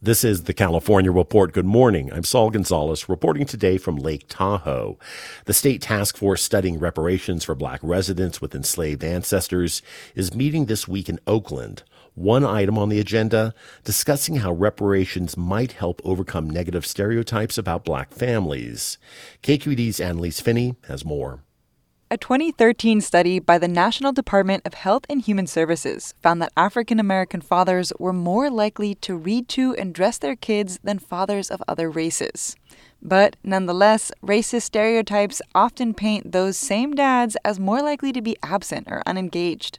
This is the California Report. Good morning. I'm Saul Gonzalez reporting today from Lake Tahoe. The state task force studying reparations for black residents with enslaved ancestors is meeting this week in Oakland. One item on the agenda discussing how reparations might help overcome negative stereotypes about black families. KQED's Annelise Finney has more. A 2013 study by the National Department of Health and Human Services found that African American fathers were more likely to read to and dress their kids than fathers of other races. But nonetheless, racist stereotypes often paint those same dads as more likely to be absent or unengaged.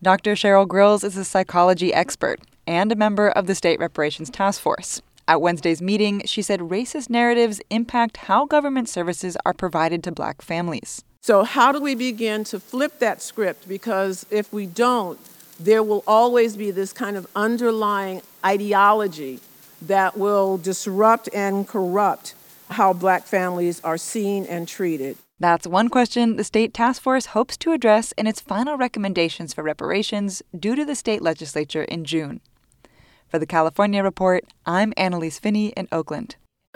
Dr. Cheryl Grills is a psychology expert and a member of the State Reparations Task Force. At Wednesday's meeting, she said racist narratives impact how government services are provided to black families. So, how do we begin to flip that script? Because if we don't, there will always be this kind of underlying ideology that will disrupt and corrupt how black families are seen and treated. That's one question the state task force hopes to address in its final recommendations for reparations due to the state legislature in June. For the California Report, I'm Annelise Finney in Oakland.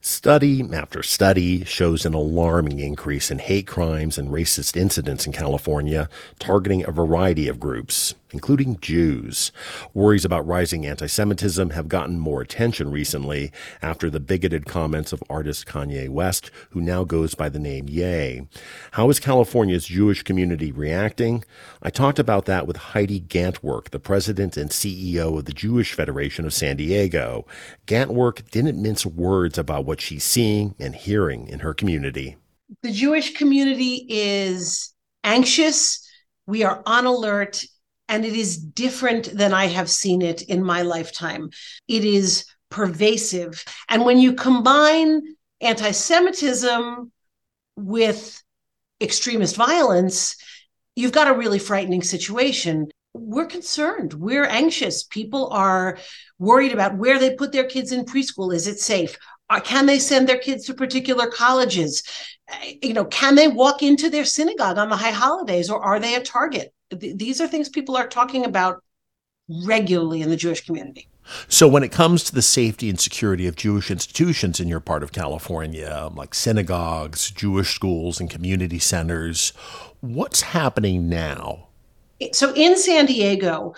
Study after study shows an alarming increase in hate crimes and racist incidents in California, targeting a variety of groups including Jews. Worries about rising anti-Semitism have gotten more attention recently after the bigoted comments of artist Kanye West, who now goes by the name Ye. How is California's Jewish community reacting? I talked about that with Heidi Gantwerk, the president and CEO of the Jewish Federation of San Diego. Gantwerk didn't mince words about what she's seeing and hearing in her community. The Jewish community is anxious. We are on alert and it is different than I have seen it in my lifetime. It is pervasive. And when you combine anti Semitism with extremist violence, you've got a really frightening situation. We're concerned. We're anxious. People are worried about where they put their kids in preschool. Is it safe? Uh, can they send their kids to particular colleges? Uh, you know, can they walk into their synagogue on the high holidays or are they a target? Th- these are things people are talking about regularly in the Jewish community. So, when it comes to the safety and security of Jewish institutions in your part of California, um, like synagogues, Jewish schools, and community centers, what's happening now? So, in San Diego,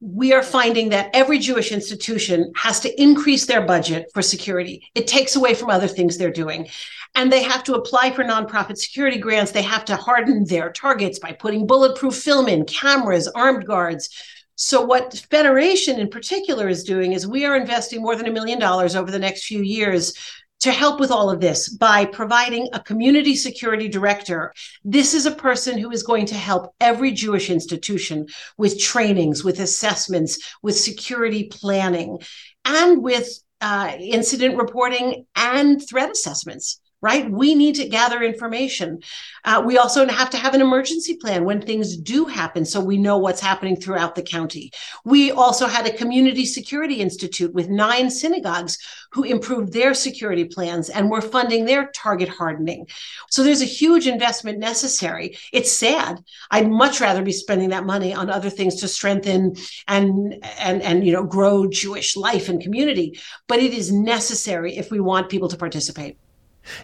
we are finding that every Jewish institution has to increase their budget for security. It takes away from other things they're doing. And they have to apply for nonprofit security grants. They have to harden their targets by putting bulletproof film in, cameras, armed guards, so, what Federation in particular is doing is we are investing more than a million dollars over the next few years to help with all of this by providing a community security director. This is a person who is going to help every Jewish institution with trainings, with assessments, with security planning, and with uh, incident reporting and threat assessments right? We need to gather information. Uh, we also have to have an emergency plan when things do happen so we know what's happening throughout the county. We also had a community security institute with nine synagogues who improved their security plans and were funding their target hardening. So there's a huge investment necessary. It's sad. I'd much rather be spending that money on other things to strengthen and and and you know grow Jewish life and community, but it is necessary if we want people to participate.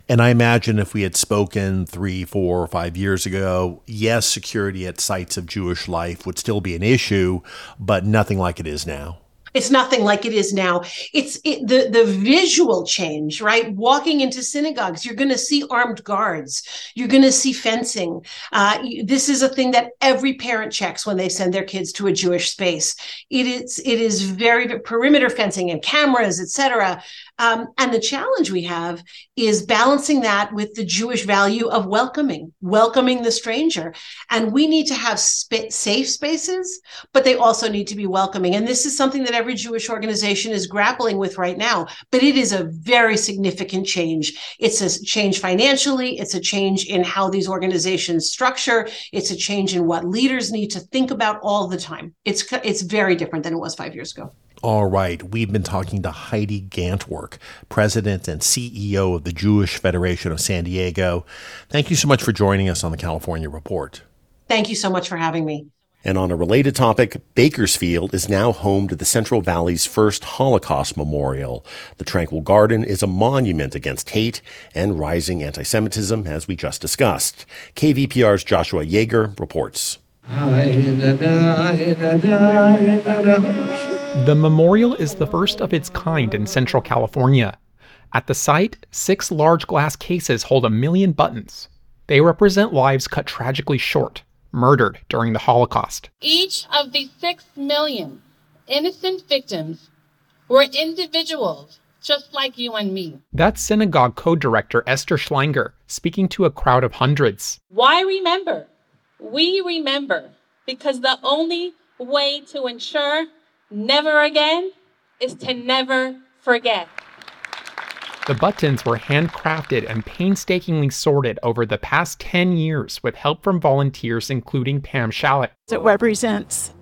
And I imagine if we had spoken three, four, or five years ago, yes, security at sites of Jewish life would still be an issue, but nothing like it is now. It's nothing like it is now. It's it, the the visual change, right? Walking into synagogues, you're going to see armed guards. You're going to see fencing. Uh, this is a thing that every parent checks when they send their kids to a Jewish space. It is it is very perimeter fencing and cameras, etc. Um, and the challenge we have is balancing that with the Jewish value of welcoming, welcoming the stranger. And we need to have sp- safe spaces, but they also need to be welcoming. And this is something that every Jewish organization is grappling with right now. But it is a very significant change. It's a change financially, it's a change in how these organizations structure, it's a change in what leaders need to think about all the time. It's, it's very different than it was five years ago. All right, we've been talking to Heidi Gantwerk, President and CEO of the Jewish Federation of San Diego. Thank you so much for joining us on the California Report. Thank you so much for having me. And on a related topic, Bakersfield is now home to the Central Valley's first Holocaust memorial. The Tranquil Garden is a monument against hate and rising anti Semitism, as we just discussed. KVPR's Joshua Yeager reports. The memorial is the first of its kind in Central California. At the site, six large glass cases hold a million buttons. They represent lives cut tragically short, murdered during the Holocaust. Each of the six million innocent victims were individuals just like you and me. That's synagogue co director Esther Schlanger speaking to a crowd of hundreds. Why remember? We remember because the only way to ensure never again is to never forget. The buttons were handcrafted and painstakingly sorted over the past 10 years with help from volunteers, including Pam Shallett. It represents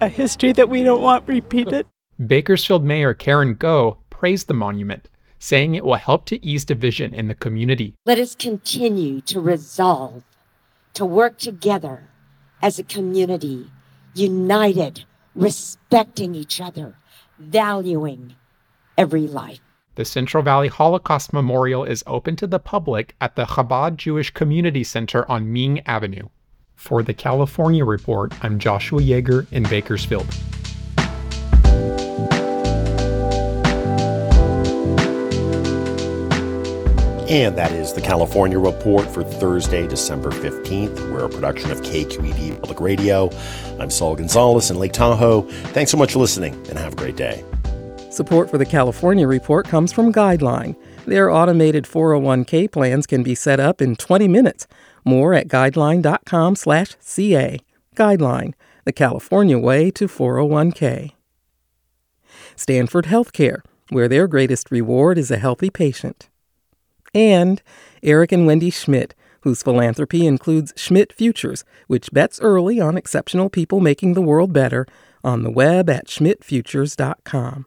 a history that we don't want repeated. Bakersfield Mayor Karen Goh praised the monument, saying it will help to ease division in the community. Let us continue to resolve, to work together as a community, united respecting each other, valuing every life. The Central Valley Holocaust Memorial is open to the public at the Chabad Jewish Community Center on Ming Avenue. For the California Report, I'm Joshua Yeager in Bakersfield. And that is the California Report for Thursday, December 15th. We're a production of KQED Public Radio. I'm Saul Gonzalez in Lake Tahoe. Thanks so much for listening and have a great day. Support for the California Report comes from Guideline. Their automated 401k plans can be set up in 20 minutes. More at guideline.com/ca. Guideline, the California way to 401k. Stanford Healthcare, where their greatest reward is a healthy patient and Eric and Wendy Schmidt, whose philanthropy includes Schmidt Futures, which bets early on exceptional people making the world better on the web at schmidtfutures.com.